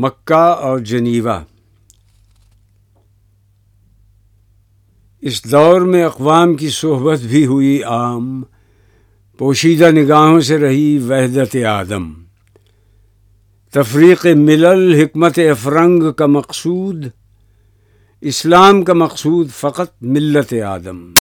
مکہ اور جنیوا۔ اس دور میں اقوام کی صحبت بھی ہوئی عام، پوشیدہ نگاہوں سے رہی وحدت آدم۔ تفریق ملل حکمت افرنگ کا مقصود، اسلام کا مقصود فقط ملت آدم۔